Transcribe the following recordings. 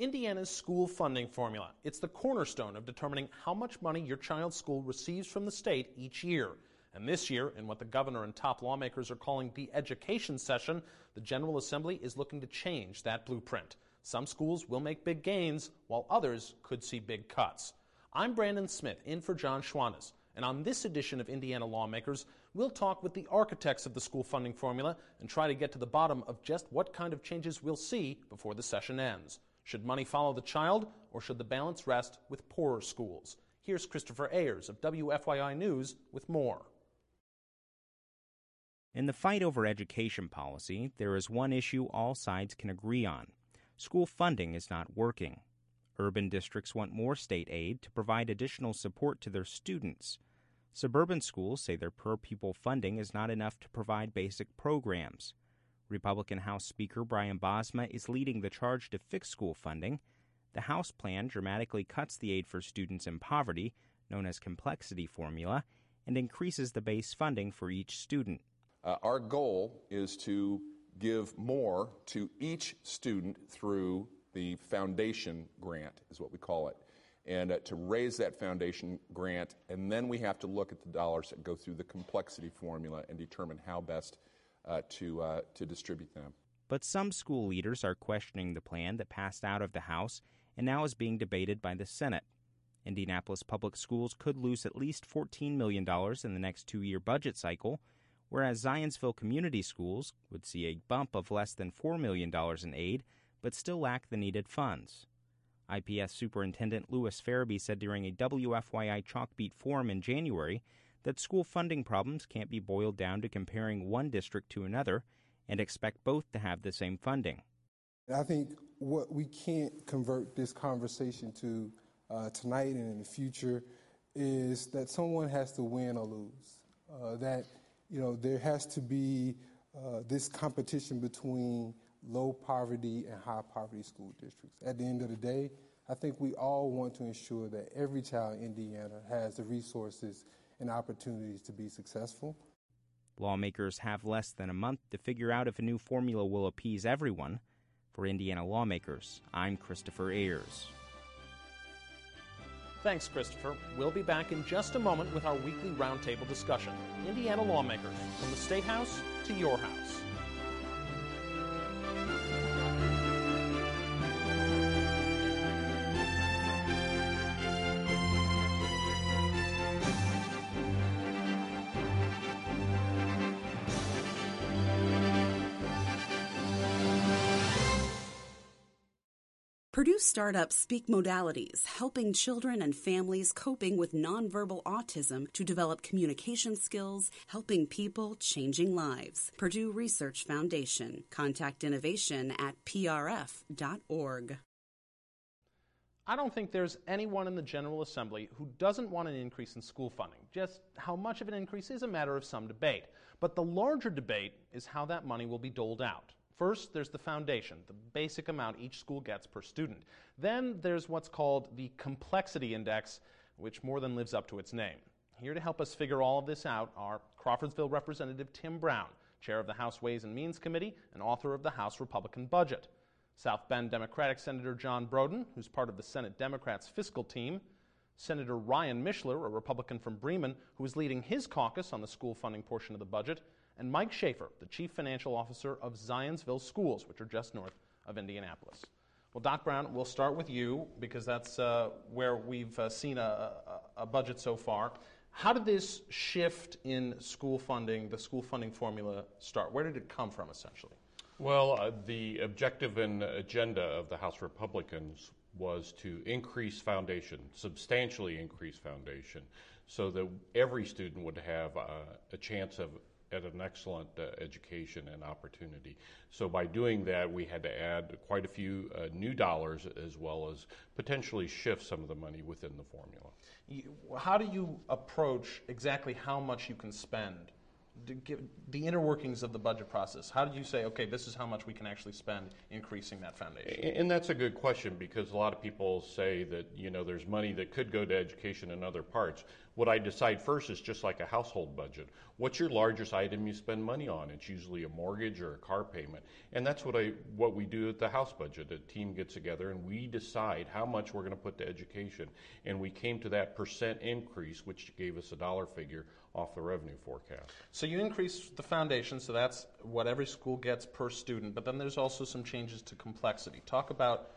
Indiana's school funding formula. It's the cornerstone of determining how much money your child's school receives from the state each year. And this year, in what the governor and top lawmakers are calling the education session, the General Assembly is looking to change that blueprint. Some schools will make big gains, while others could see big cuts. I'm Brandon Smith, in for Jon Schwantes. And on this edition of Indiana Lawmakers, we'll talk with the architects of the school funding formula and try to get to the bottom of just what kind of changes we'll see before the session ends. Should money follow the child, or should the balance rest with poorer schools? Here's Christopher Ayers of WFYI News with more. In the fight over education policy, there is one issue all sides can agree on school funding is not working. Urban districts want more state aid to provide additional support to their students. Suburban schools say their per pupil funding is not enough to provide basic programs. Republican House Speaker Brian Bosma is leading the charge to fix school funding. The House plan dramatically cuts the aid for students in poverty, known as complexity formula, and increases the base funding for each student. Uh, our goal is to give more to each student through the foundation grant, is what we call it, and uh, to raise that foundation grant, and then we have to look at the dollars that go through the complexity formula and determine how best to, uh, to distribute them. But some school leaders are questioning the plan that passed out of the House and now is being debated by the Senate. Indianapolis Public Schools could lose at least $14 million in the next two year budget cycle, whereas Zionsville Community Schools would see a bump of less than $4 million in aid, but still lack the needed funds. IPS Superintendent Lewis Ferebee said during a WFYI Chalkbeat forum in January that school funding problems can't be boiled down to comparing one district to another and expect both to have the same funding. I think what we can't convert this conversation to uh, tonight and in the future is that someone has to win or lose. Uh, that you know there has to be uh, this competition between low poverty and high poverty school districts. At the end of the day, I think we all want to ensure that every child in Indiana has the resources and opportunities to be successful. Lawmakers have less than a month to figure out if a new formula will appease everyone. For Indiana lawmakers, I'm Christopher Ayers. Thanks, Christopher. We'll be back in just a moment with our weekly roundtable discussion. Indiana lawmakers, from the State House to your house. Purdue startups SpeakMODalities, helping children and families coping with nonverbal autism to develop communication skills, helping people, changing lives. Purdue Research Foundation. Contact innovation at prf.org. I don't think there's anyone in the General Assembly who doesn't want an increase in school funding. Just how much of an increase is a matter of some debate. But the larger debate is how that money will be doled out. First, there's the foundation, the basic amount each school gets per student. Then there's what's called the complexity index, which more than lives up to its name. Here to help us figure all of this out are Crawfordsville Representative Tim Brown, chair of the House Ways and Means Committee and author of the House Republican budget, South Bend Democratic Senator John Broden, who's part of the Senate Democrats' fiscal team, Senator Ryan Mishler, a Republican from Bremen, who is leading his caucus on the school funding portion of the budget, and Mike Shafer, the Chief Financial Officer of Zionsville Schools, which are just north of Indianapolis. Well, Doc Brown, we'll start with you because that's uh, where we've uh, seen a, a, a, budget so far. How did this shift in school funding, the school funding formula, start? Where did it come from, essentially? Well, uh, the objective and agenda of the House Republicans was to increase foundation, substantially increase foundation, so that every student would have uh, a chance of at an excellent uh, education and opportunity. So by doing that, we had to add quite a few uh, new dollars as well as potentially shift some of the money within the formula. You, how do you approach exactly how much you can spend give the inner workings of the budget process. How did you say, okay, this is how much we can actually spend increasing that foundation? And that's a good question because a lot of people say that you know there's money that could go to education in other parts. What I decide first is just like a household budget. What's your largest item you spend money on? It's usually a mortgage or a car payment, and that's what I what we do at the house budget. A team gets together and we decide how much we're going to put to education, and we came to that percent increase, which gave us a dollar figure off the revenue forecast. So you increase the foundation, so that's what every school gets per student, but then there's also some changes to complexity. Talk about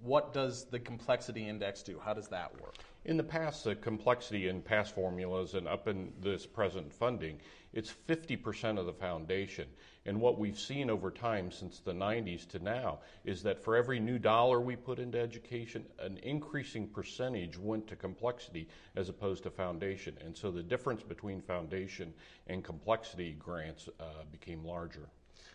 what does the complexity index do? How does that work? In the past, the complexity in past formulas and up in this present funding, it's 50% of the foundation. And what we've seen over time since the 90s to now is that for every new dollar we put into education, an increasing percentage went to complexity as opposed to foundation. And so the difference between foundation and complexity grants uh, became larger.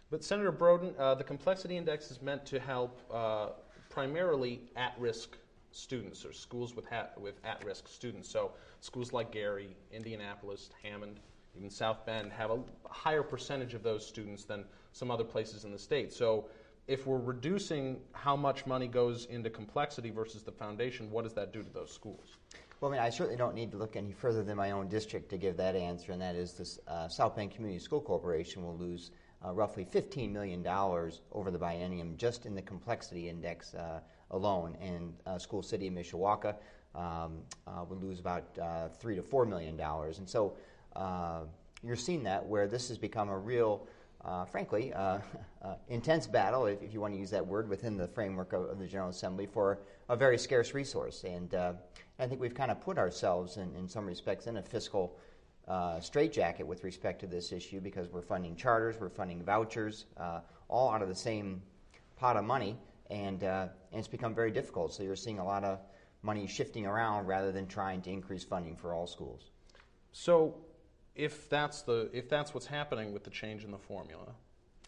But Senator Broden, uh, the complexity index is meant to help uh, primarily at-risk students or schools with, ha- with at-risk students. So schools like Gary, Indianapolis, Hammond, even South Bend have a higher percentage of those students than some other places in the state. So if we're reducing how much money goes into complexity versus the foundation, what does that do to those schools? Well, I mean, I certainly don't need to look any further than my own district to give that answer, and that is the uh, South Bend Community School Corporation will lose uh, roughly $15 million over the biennium just in the complexity index uh, alone. And uh, School City of Mishawaka um, uh, would lose about uh, three to four million dollars. And so uh, you're seeing that where this has become a real, frankly, intense battle, if, if, you want to use that word, within the framework of, of the General Assembly for a very scarce resource. And I think we've kind of put ourselves in, in some respects in a fiscal uh, straitjacket with respect to this issue because we're funding charters, we're funding vouchers, uh, all out of the same pot of money, and, uh, and it's become very difficult. So you're seeing a lot of money shifting around rather than trying to increase funding for all schools. So, if that's the if that's what's happening with the change in the formula,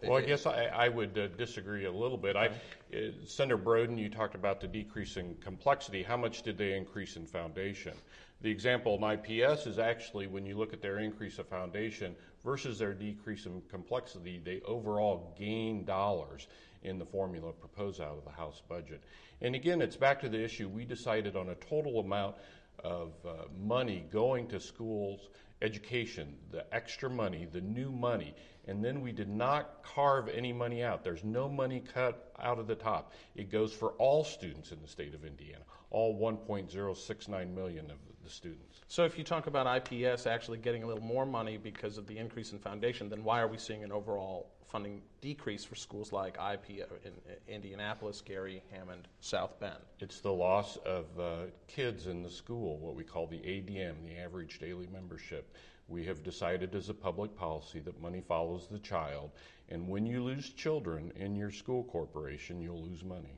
well, I guess I, I would uh, disagree a little bit. I, uh, Senator Broden, you talked about the decrease in complexity. How much did they increase in foundation? The example in IPS is actually when you look at their increase of foundation versus their decrease in complexity, they overall gain dollars in the formula proposed out of the House budget. And again, it's back to the issue we decided on a total amount of uh, money going to schools, education, the extra money, the new money and then we did not carve any money out. There's no money cut out of the top. It goes for all students in the state of Indiana, all 1.069 million of the students. So if you talk about IPS actually getting a little more money because of the increase in foundation, then why are we seeing an overall funding decrease for schools like IP in Indianapolis, Gary, Hammond, South Bend? It's the loss of uh, kids in the school, what we call the ADM, the average daily membership we have decided as a public policy that money follows the child, and when you lose children in your school corporation, you'll lose money.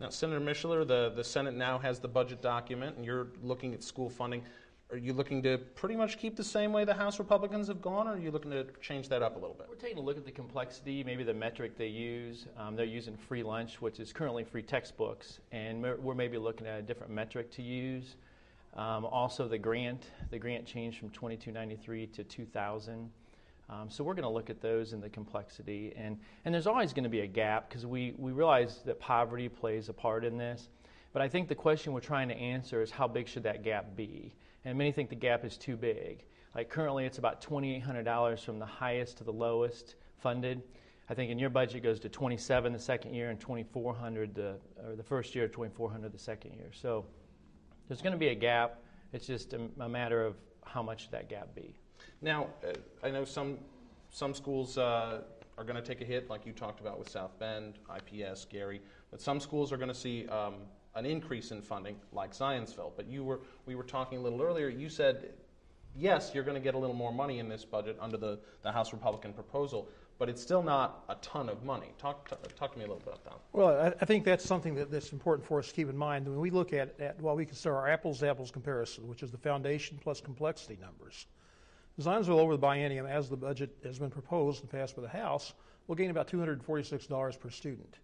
Now, Senator Mishler, the, the Senate now has the budget document, and you're looking at school funding. Are you looking to pretty much keep the same way the House Republicans have gone, or are you looking to change that up a little bit? We're taking a look at the complexity, maybe the metric they use. Um, they're using free lunch, which is currently free textbooks, and we're maybe looking at a different metric to use. Um, also, the grant, the grant changed from 2293 to 2000. Um, so we're going to look at those and the complexity. And, and there's always going to be a gap because we, we realize that poverty plays a part in this. But I think the question we're trying to answer is how big should that gap be? And many think the gap is too big. Like currently, it's about $2,800 from the highest to the lowest funded. I think in your budget goes to 27 the second year and 2,400 the or the first year, 2,400 the second year. So there's going to be a gap. It's just a, a matter of how much that gap be. Now, uh, I know some some schools uh, are going to take a hit, like you talked about with South Bend, IPS, Gary, but some schools are going to see um, an increase in funding, like Zionsville. But you were we were talking a little earlier. You said yes, you're going to get a little more money in this budget under the, the House Republican proposal, but it's still not a ton of money. Talk, talk to me a little bit about that. Well, I, I think that's something that, that's important for us to keep in mind. When we look at, at we consider our apples to apples comparison, which is the foundation plus complexity numbers. Zionsville over the biennium, as the budget has been proposed and passed by the House, will gain about $246 per student.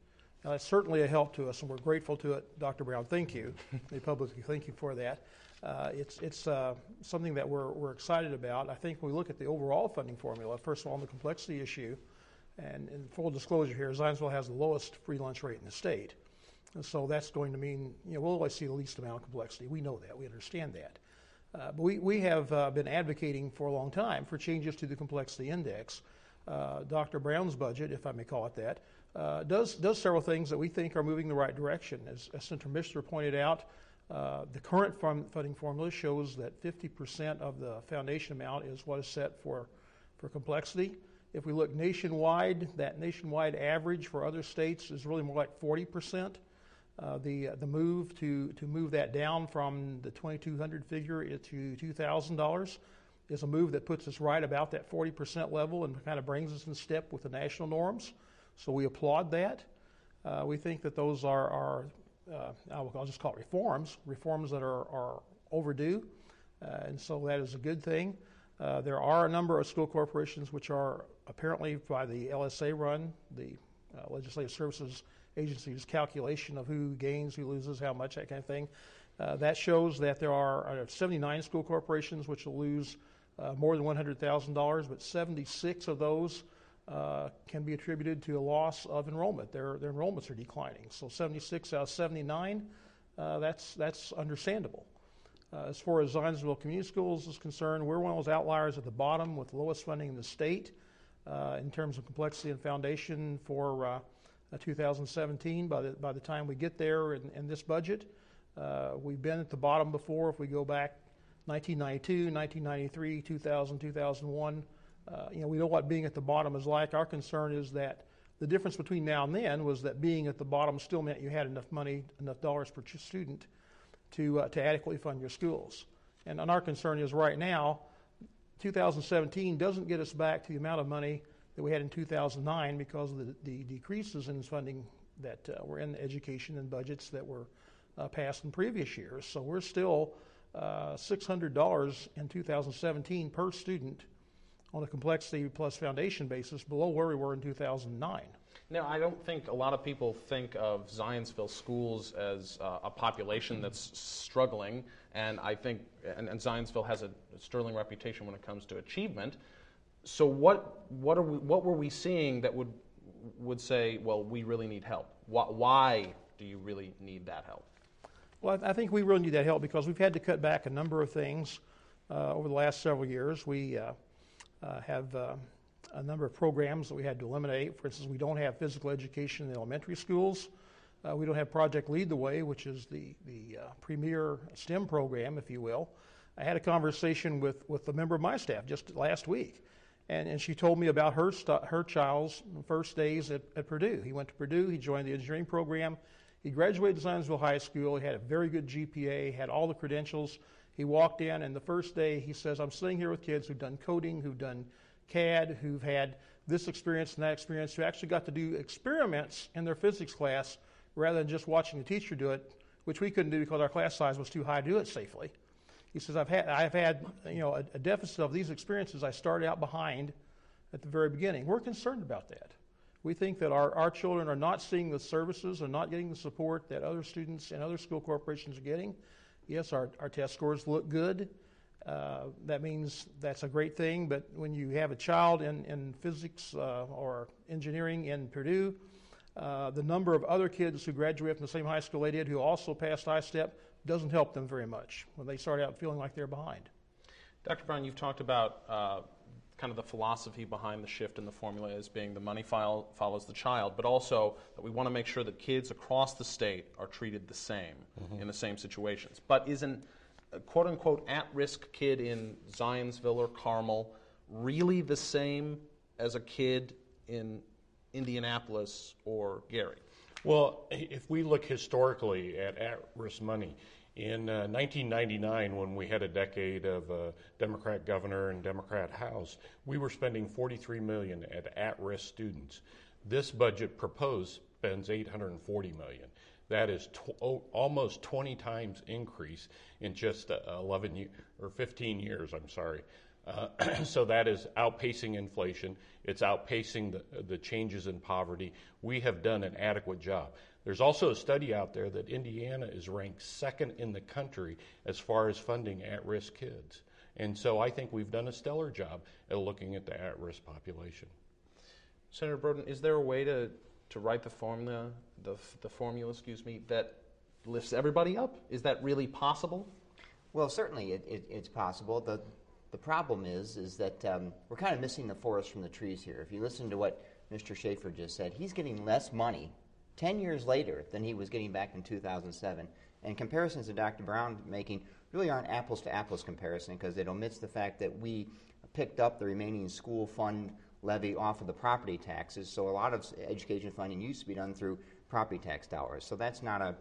Now, that's certainly a help to us, and we're grateful to it. Dr. Brown, thank you. publicly thank you for that. Uh, it's it's uh, something that we're, we're excited about. I think when we look at the overall funding formula, first of all, on the complexity issue, and in full disclosure here, Zionsville has the lowest free lunch rate in the state. And so that's going to mean, you know, we'll always see the least amount of complexity. We know that. We understand that. Uh, but we, we have uh, been advocating for a long time for changes to the complexity index. Uh, Dr. Brown's budget, if I may call it that, uh, does, does several things that we think are moving the right direction. As, as Senator Mishler pointed out, uh, the current funding formula shows that 50% of the foundation amount is what is set for, for complexity. If we look nationwide, that nationwide average for other states is really more like 40%. Uh, the the move to to move that down from the 2,200 figure to $2,000 is a move that puts us right about that 40% level and kind of brings us in step with the national norms. So we applaud that. Uh, we think that those are, are uh, I'll just call it reforms, reforms that are, are overdue, uh, and so that is a good thing. Uh, there are a number of school corporations which are apparently by the LSA run, the Legislative Services Agency's calculation of who gains, who loses, how much, that kind of thing. Uh, that shows that there are uh, 79 school corporations which will lose uh, more than $100,000, but 76 of those uh, can be attributed to a loss of enrollment. Their, their enrollments are declining. So 76 out of 79, uh, that's, that's understandable. Uh, as far as Zionsville Community Schools is concerned, we're one of those outliers at the bottom with lowest funding in the state in terms of complexity and foundation for 2017. By the, by the time we get there in, in this budget, uh, we've been at the bottom before. If we go back 1992, 1993, 2000, 2001, uh, you know, we know what being at the bottom is like. Our concern is that the difference between now and then was that being at the bottom still meant you had enough money, enough dollars per student to, uh, to adequately fund your schools. And, and our concern is right now, 2017 doesn't get us back to the amount of money that we had in 2009 because of the, the decreases in funding that uh, were in education and budgets that were uh, passed in previous years. So we're still uh, $600 in 2017 per student on a complexity plus foundation basis below where we were in 2009. Now, I don't think a lot of people think of Zionsville schools as uh, a population that's struggling, and I think, and, and Zionsville has a sterling reputation when it comes to achievement so what what are we, what were we seeing that would would say, well, we really need help? Why do you really need that help? Well, I think we really need that help because we've had to cut back a number of things uh, over the last several years. We uh, uh, have uh, a number of programs that we had to eliminate. For instance, we don't have physical education in the elementary schools. Uh, we don't have Project Lead the Way, which is the, the uh, premier STEM program, if you will. I had a conversation with, with a member of my staff just last week and, and she told me about her, st- her child's first days at, at Purdue. He went to Purdue, he joined the engineering program. He graduated Zionsville High School. He had a very good GPA, had all the credentials. He walked in, and the first day he says, I'm sitting here with kids who've done coding, who've done CAD, who've had this experience and that experience, who actually got to do experiments in their physics class rather than just watching the teacher do it, which we couldn't do because our class size was too high to do it safely. He says, I've had, I've had you know, a, a deficit of these experiences I started out behind at the very beginning. We're concerned about that. We think that our, our children are not seeing the services, are not getting the support that other students and other school corporations are getting. Yes, our, our test scores look good. Uh, that means that's a great thing, but when you have a child in, in physics uh, or engineering in Purdue, uh, the number of other kids who graduate from the same high school they did who also passed I-STEP doesn't help them very much when they start out feeling like they're behind. Dr. Brown, you've talked about uh, kind of the philosophy behind the shift in the formula as being the money file follows the child, but also that we want to make sure that kids across the state are treated the same mm-hmm. in the same situations. But isn't a quote unquote at risk kid in Zionsville or Carmel really the same as a kid in Indianapolis or Gary? Well, if we look historically at at risk money, in uh, 1999, when we had a decade of uh, Democrat governor and Democrat House, we were spending 43 million at at-risk students. This budget proposed spends 840 million. That is tw- almost 20 times increase in just uh, 11 ye- or 15 years. I'm sorry. Uh, so that is outpacing inflation. It's outpacing the, the changes in poverty. We have done an adequate job. There's also a study out there that Indiana is ranked second in the country as far as funding at risk kids. And so I think we've done a stellar job at looking at the at risk population. Senator Broden, is there a way to, to write the formula, the, the formula, excuse me, that lifts everybody up? Is that really possible? Well, certainly it, it, it's possible. The, the problem is, is that um, we're kind of missing the forest from the trees here. If you listen to what Mr. Shafer just said, he's getting less money 10 years later than he was getting back in 2007. And comparisons that Dr. Brown making really aren't apples to apples comparison because it omits the fact that we picked up the remaining school fund levy off of the property taxes. So a lot of education funding used to be done through property tax dollars. So that's not a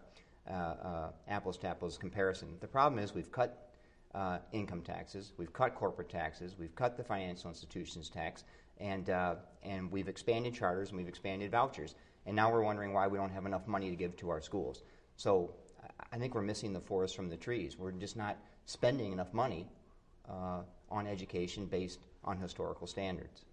uh, uh, apples to apples comparison. The problem is we've cut uh, income taxes, we've cut corporate taxes, we've cut the financial institutions tax, and uh, and we've expanded charters and we've expanded vouchers. And now we're wondering why we don't have enough money to give to our schools. So I think we're missing the forest from the trees. We're just not spending enough money uh, on education based on historical standards.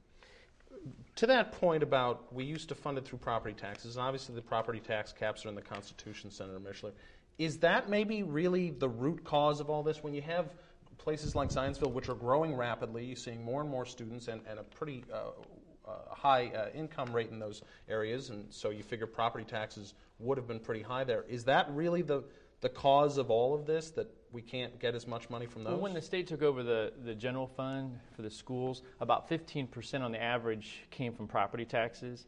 To that point about we used to fund it through property taxes, and obviously the property tax caps are in the Constitution, Senator Mishler. Is that maybe really the root cause of all this? When you have places like Zionsville, which are growing rapidly, you're seeing more and more students and, and a pretty uh, uh, high uh, income rate in those areas, and so you figure property taxes would have been pretty high there. Is that really the the cause of all of this that we can't get as much money from those? Well, when the state took over the, the general fund for the schools, about 15% on the average came from property taxes.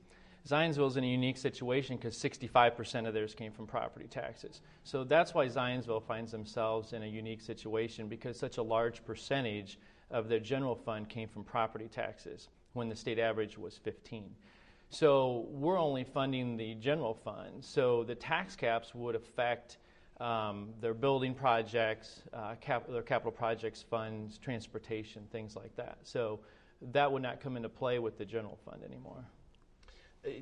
Zionsville is in a unique situation because 65% of theirs came from property taxes. So that's why Zionsville finds themselves in a unique situation because such a large percentage of their general fund came from property taxes when the state average was 15. So we're only funding the general fund. So the tax caps would affect um, their building projects, uh, cap- their capital projects funds, transportation, things like that. So that would not come into play with the general fund anymore.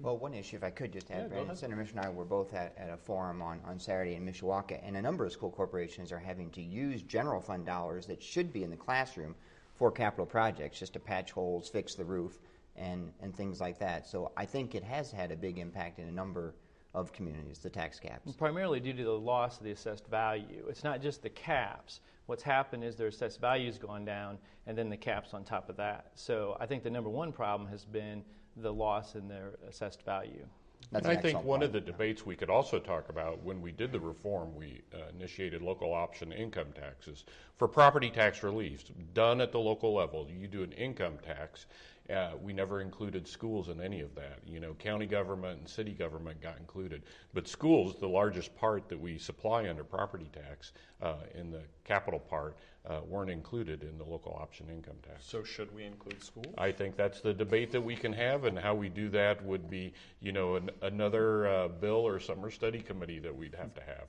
Well, one issue, if I could just add, yeah, Brandon, Senator Mishler and I were both at, at a forum on, on Saturday in Mishawaka, and a number of school corporations are having to use general fund dollars that should be in the classroom for capital projects, just to patch holes, fix the roof, and, and things like that. So I think it has had a big impact in a number of communities, the tax caps. Primarily due to the loss of the assessed value. It's not just the caps. What's happened is their assessed value has gone down, and then the caps on top of that. So I think the number one problem has been the loss in their assessed value. That's I think one of the debates we could also talk about when we did the reform, we uh, initiated local option income taxes for property tax relief done at the local level. You do an income tax, uh, we never included schools in any of that. You know, county government and city government got included, but schools, the largest part that we supply under property tax uh, in the capital part, uh, weren't included in the local option income tax. So should we include schools? I think that's the debate that we can have, and how we do that would be, you know, an, another uh, bill or summer study committee that we'd have to have.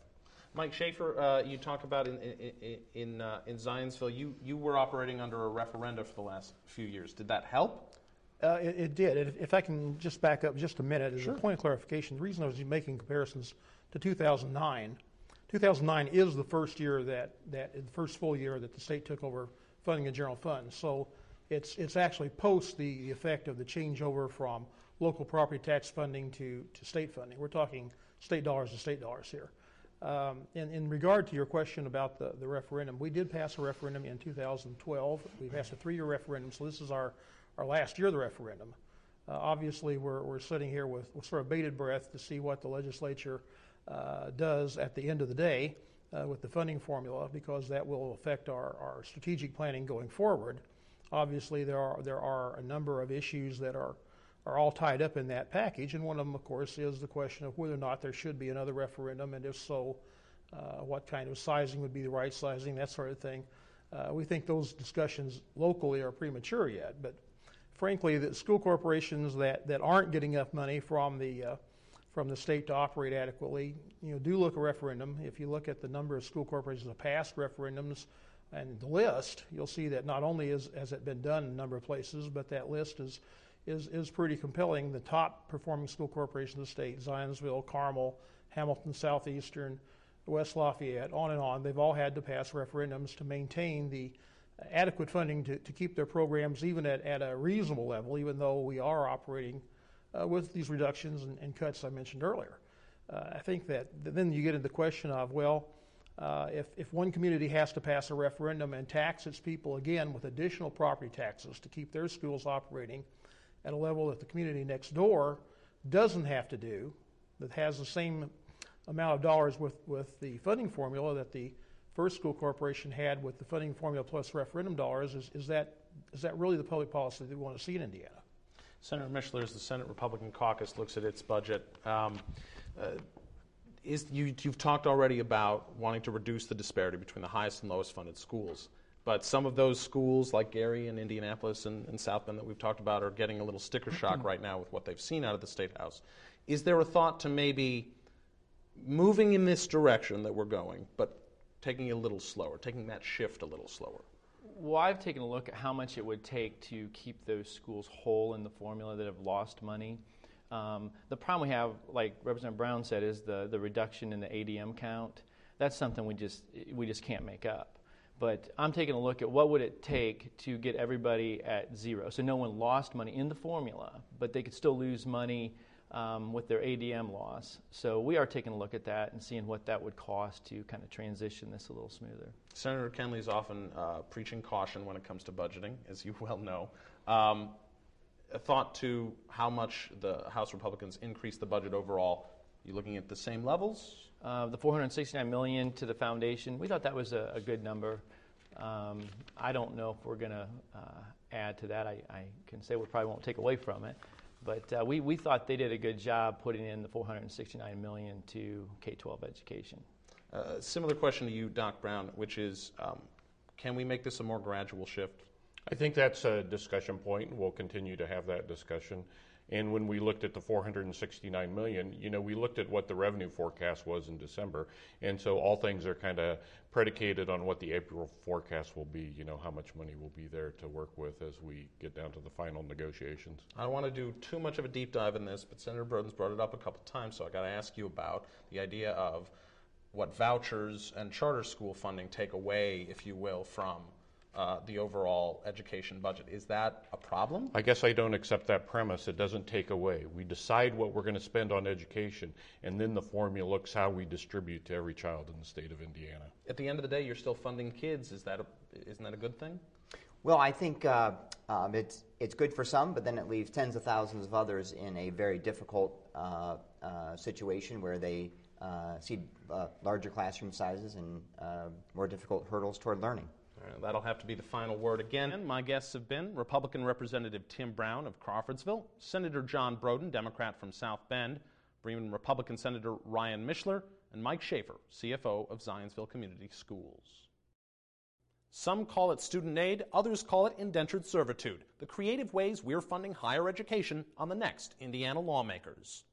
Mike Shafer, uh, you talk about in in in, uh, in, Zionsville, you, you were operating under a referenda for the last few years. Did that help? Uh, it, it, did. If I can just back up just a minute, as sure. a point of clarification, the reason I was making comparisons to 2009, 2009 is the first year that, that the first full year that the state took over funding a general fund. So it's it's actually post the, the effect of the changeover from local property tax funding to, to state funding. We're talking state dollars to state dollars here. Um, in, in, regard to your question about the, the referendum, we did pass a referendum in 2012. We passed a three year referendum, so this is our, our last year of the referendum. Uh, obviously, we're, we're sitting here with, with, sort of bated breath to see what the legislature uh, does at the end of the day uh, with the funding formula because that will affect our, our strategic planning going forward. Obviously, there are, there are a number of issues that are are all tied up in that package. And one of them, of course, is the question of whether or not there should be another referendum, and if so, uh, what kind of sizing would be the right sizing, that sort of thing. Uh, we think those discussions locally are premature yet, but frankly, the school corporations that, that aren't getting enough money from the uh, from the state to operate adequately, you know, do look a referendum. If you look at the number of school corporations that passed referendums and the list, you'll see that not only is, has it been done in a number of places, but that list is is, is pretty compelling. The top performing school corporations in the state, Zionsville, Carmel, Hamilton Southeastern, West Lafayette, on and on, they've all had to pass referendums to maintain the adequate funding to, to keep their programs even at, at a reasonable level, even though we are operating uh, with these reductions and, and, cuts I mentioned earlier. Uh, I think that then you get into the question of, well, uh, if, if one community has to pass a referendum and tax its people again with additional property taxes to keep their schools operating at a level that the community next door doesn't have to do, that has the same amount of dollars with, with the funding formula that the First School Corporation had with the funding formula plus referendum dollars, is, is, that, is that really the public policy that we want to see in Indiana? Senator Mishler, as the Senate Republican caucus looks at its budget, um, uh, is, you, have talked already about wanting to reduce the disparity between the highest and lowest funded schools. But some of those schools, like Gary and Indianapolis and, and South Bend that we've talked about, are getting a little sticker shock right now with what they've seen out of the State House. Is there a thought to maybe moving in this direction that we're going, but taking it a little slower, taking that shift a little slower? Well, I've taken a look at how much it would take to keep those schools whole in the formula that have lost money. Um, the problem we have, like Representative Brown said, is the, the reduction in the ADM count. That's something we just we just can't make up. But I'm taking a look at what would it take to get everybody at zero, so no one lost money in the formula, but they could still lose money um, with their ADM loss. So we are taking a look at that and seeing what that would cost to kind of transition this a little smoother. Senator Kenley is often uh, preaching caution when it comes to budgeting, as you well know. Um, a thought to how much the House Republicans increased the budget overall. You looking at the same levels? Uh, the 469 million to the foundation. We thought that was a, a good number. Um, I don't know if we're going to uh, add to that. I, I, can say we probably won't take away from it. But uh, we, we thought they did a good job putting in the 469 million to K-12 education. Uh, similar question to you, Doc Brown, which is, um, can we make this a more gradual shift? I think that's a discussion point, and we'll continue to have that discussion. And when we looked at the 469 million, you know, we looked at what the revenue forecast was in December, and so all things are kind of predicated on what the April forecast will be. You know, how much money will be there to work with as we get down to the final negotiations. I don't want to do too much of a deep dive in this, but Senator Broden's brought it up a couple times, so I got to ask you about the idea of what vouchers and charter school funding take away, if you will, from uh, the overall education budget. Is that a problem? I guess I don't accept that premise. It doesn't take away. We decide what we're going to spend on education, and then the formula looks how we distribute to every child in the state of Indiana. At the end of the day, you're still funding kids. Is that a, isn't that a good thing? Well, I think uh, um, it's it's good for some, but then it leaves tens of thousands of others in a very difficult uh, uh situation where they uh, see uh, larger classroom sizes and more difficult hurdles toward learning. Uh, that'll have to be the final word again. My guests have been Republican Representative Tim Brown of Crawfordsville, Senator John Broden, Democrat from South Bend, Bremen Republican Senator Ryan Mishler, and Mike Shafer, CFO of Zionsville Community Schools. Some call it student aid, others call it indentured servitude. The creative ways we're funding higher education on the next Indiana Lawmakers.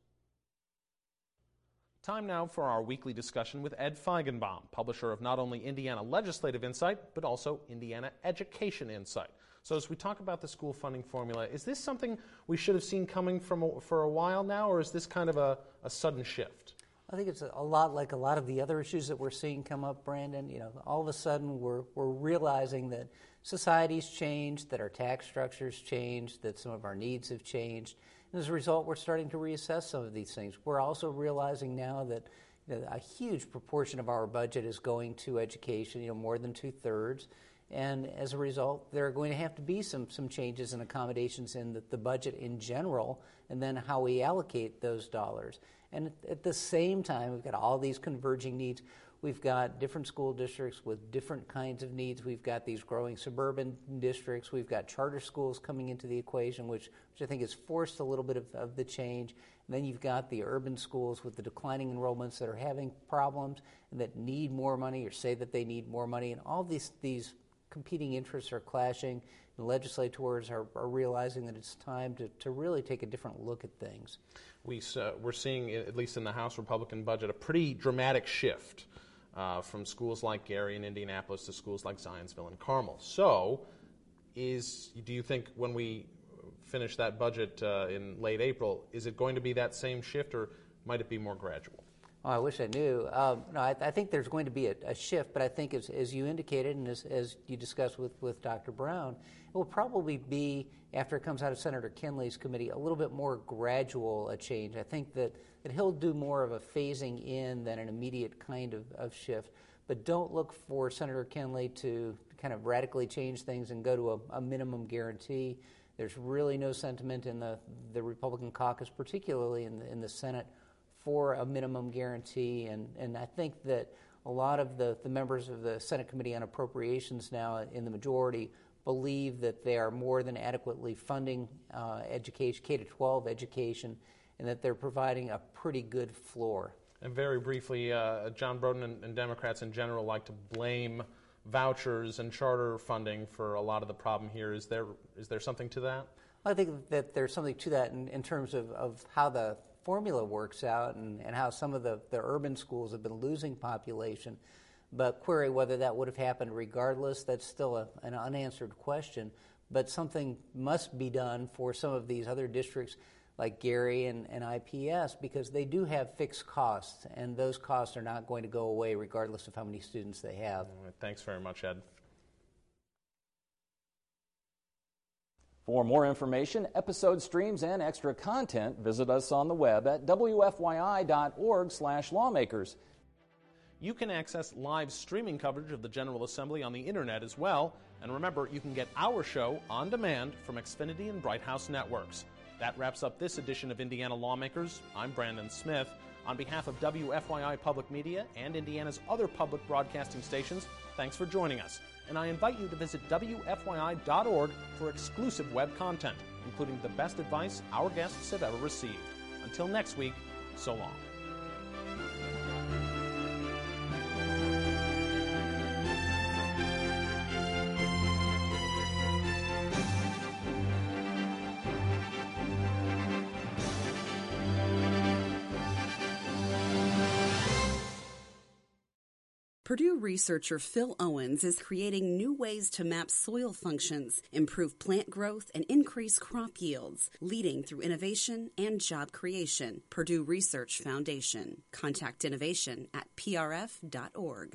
Time now for our weekly discussion with Ed Feigenbaum, publisher of not only Indiana Legislative Insight, but also Indiana Education Insight. So, as we talk about the school funding formula, is this something we should have seen coming from a, for a while now, or is this kind of a, a sudden shift? I think it's a lot like a lot of the other issues that we're seeing come up, Brandon. You know, all of a sudden we're, we're realizing that society's changed, that our tax structure's changed, that some of our needs have changed, and as a result, we're starting to reassess some of these things. We're also realizing now that you know, a huge proportion of our budget is going to education, you know, more than two thirds. And as a result, there are going to have to be some, some changes and accommodations in the, the budget in general, and then how we allocate those dollars. And at, at the same time, we've got all these converging needs. We've got different school districts with different kinds of needs. We've got these growing suburban districts. We've got charter schools coming into the equation, which, which I think has forced a little bit of, of the change. And then you've got the urban schools with the declining enrollments that are having problems and that need more money or say that they need more money. And all these, these competing interests are clashing. And legislators are, are realizing that it's time to, to really take a different look at things. We, uh, we're seeing, at least in the House Republican budget, a pretty dramatic shift uh, from schools like Gary and Indianapolis to schools like Zionsville and Carmel. So, is do you think when we finish that budget uh, in late April, is it going to be that same shift, or might it be more gradual? Oh, I wish I knew. Um, no, I, I, think there's going to be a, a shift, but I think as, as you indicated and as, as, you discussed with, with Dr. Brown, it will probably be, after it comes out of Senator Kenley's committee, a little bit more gradual a change. I think that, that he'll do more of a phasing in than an immediate kind of, of shift. But don't look for Senator Kinley to kind of radically change things and go to a, a minimum guarantee. There's really no sentiment in the, the Republican caucus, particularly in the, in the Senate, for a minimum guarantee. And, and I think that a lot of the, the members of the Senate Committee on Appropriations now in the majority believe that they are more than adequately funding uh, education, K 12 education, and that they're providing a pretty good floor. And very briefly, uh, John Broden and, and, Democrats in general like to blame vouchers and charter funding for a lot of the problem here. Is there is there something to that? I think that there's something to that in, in terms of, of how the formula works out and, and how some of the, the urban schools have been losing population. But query whether that would have happened regardless, that's still a, an unanswered question. But something must be done for some of these other districts like Gary and, and IPS because they do have fixed costs, and those costs are not going to go away regardless of how many students they have. Right, thanks very much, Ed. For more information, episode streams, and extra content, visit us on the web at wfyi.org/lawmakers. You can access live streaming coverage of the General Assembly on the internet as well, and remember, you can get our show on demand from Xfinity and Bright House networks. That wraps up this edition of Indiana Lawmakers. I'm Brandon Smith. On behalf of WFYI Public Media and Indiana's other public broadcasting stations, thanks for joining us and I invite you to visit WFYI.org for exclusive web content, including the best advice our guests have ever received. Until next week, so long. Purdue researcher Phil Owens is creating new ways to map soil functions, improve plant growth, and increase crop yields, leading through innovation and job creation. Purdue Research Foundation. Contact innovation at prf.org.